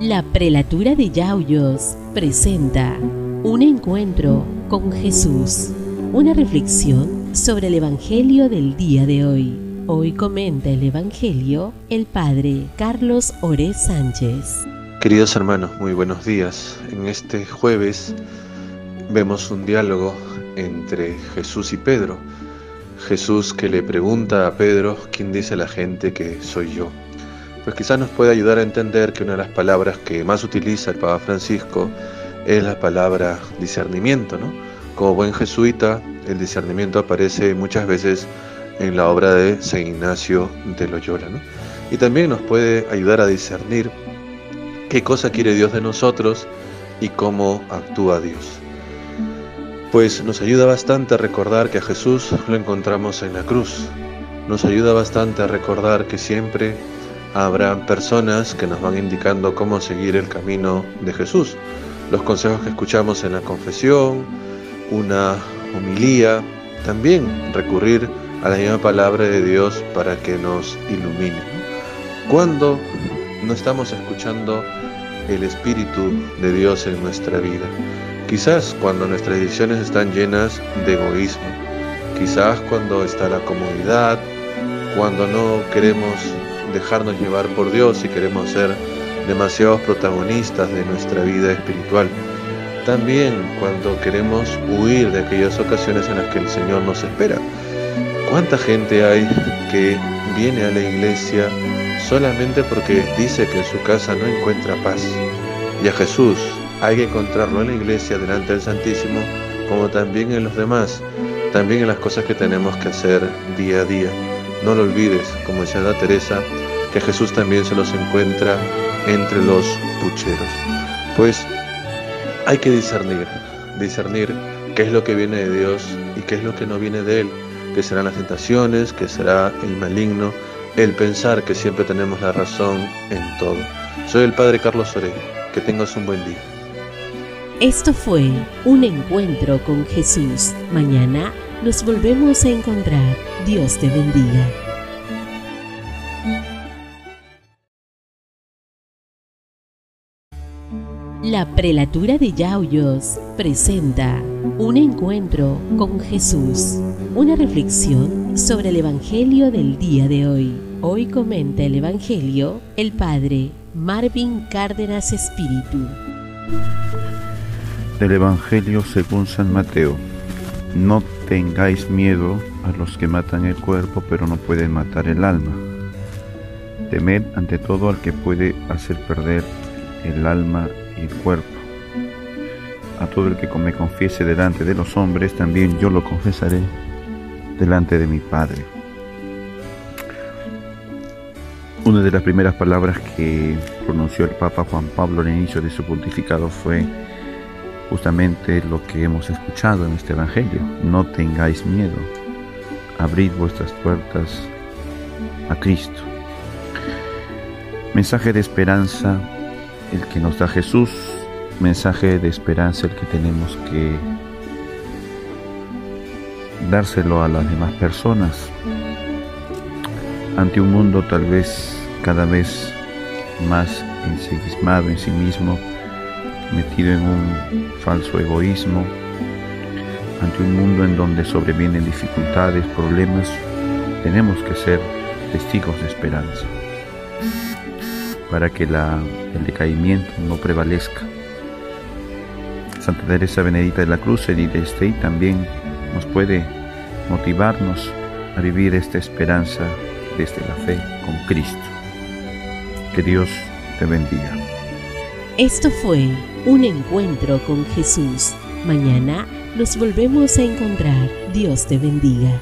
La prelatura de Yauyos presenta un encuentro con Jesús, una reflexión sobre el Evangelio del día de hoy. Hoy comenta el Evangelio el Padre Carlos Ores Sánchez. Queridos hermanos, muy buenos días. En este jueves vemos un diálogo entre Jesús y Pedro. Jesús que le pregunta a Pedro, ¿quién dice la gente que soy yo? Pues quizás nos puede ayudar a entender que una de las palabras que más utiliza el Papa Francisco es la palabra discernimiento, ¿no? Como buen jesuita, el discernimiento aparece muchas veces en la obra de San Ignacio de Loyola, ¿no? Y también nos puede ayudar a discernir qué cosa quiere Dios de nosotros y cómo actúa Dios. Pues nos ayuda bastante a recordar que a Jesús lo encontramos en la cruz. Nos ayuda bastante a recordar que siempre habrá personas que nos van indicando cómo seguir el camino de Jesús. Los consejos que escuchamos en la confesión, una homilía, también recurrir a la misma palabra de Dios para que nos ilumine. Cuando no estamos escuchando el Espíritu de Dios en nuestra vida, quizás cuando nuestras decisiones están llenas de egoísmo, quizás cuando está la comodidad, cuando no queremos dejarnos llevar por Dios y queremos ser demasiados protagonistas de nuestra vida espiritual. También cuando queremos huir de aquellas ocasiones en las que el Señor nos espera. ¿Cuánta gente hay que viene a la iglesia solamente porque dice que en su casa no encuentra paz? Y a Jesús hay que encontrarlo en la iglesia delante del Santísimo como también en los demás, también en las cosas que tenemos que hacer día a día. No lo olvides, como decía la Teresa, que Jesús también se los encuentra entre los pucheros. Pues hay que discernir, discernir qué es lo que viene de Dios y qué es lo que no viene de Él, qué serán las tentaciones, qué será el maligno, el pensar que siempre tenemos la razón en todo. Soy el Padre Carlos Orey, que tengas un buen día. Esto fue un encuentro con Jesús. Mañana nos volvemos a encontrar. Dios te bendiga. La prelatura de Yauyos presenta un encuentro con Jesús, una reflexión sobre el Evangelio del día de hoy. Hoy comenta el Evangelio el Padre Marvin Cárdenas Espíritu. Del Evangelio según San Mateo. No tengáis miedo a los que matan el cuerpo pero no pueden matar el alma. Temed ante todo al que puede hacer perder el alma y el cuerpo. A todo el que me confiese delante de los hombres, también yo lo confesaré delante de mi Padre. Una de las primeras palabras que pronunció el Papa Juan Pablo al inicio de su pontificado fue justamente lo que hemos escuchado en este Evangelio. No tengáis miedo, abrid vuestras puertas a Cristo. Mensaje de esperanza el que nos da Jesús, mensaje de esperanza el que tenemos que dárselo a las demás personas ante un mundo tal vez cada vez más ensimismado en sí mismo, metido en un falso egoísmo, ante un mundo en donde sobrevienen dificultades, problemas, tenemos que ser testigos de esperanza para que el decaimiento no prevalezca. Santa Teresa Benedita de la Cruz, Edith Stey, también nos puede motivarnos a vivir esta esperanza desde la fe con Cristo. Que Dios te bendiga. Esto fue un encuentro con Jesús. Mañana nos volvemos a encontrar. Dios te bendiga.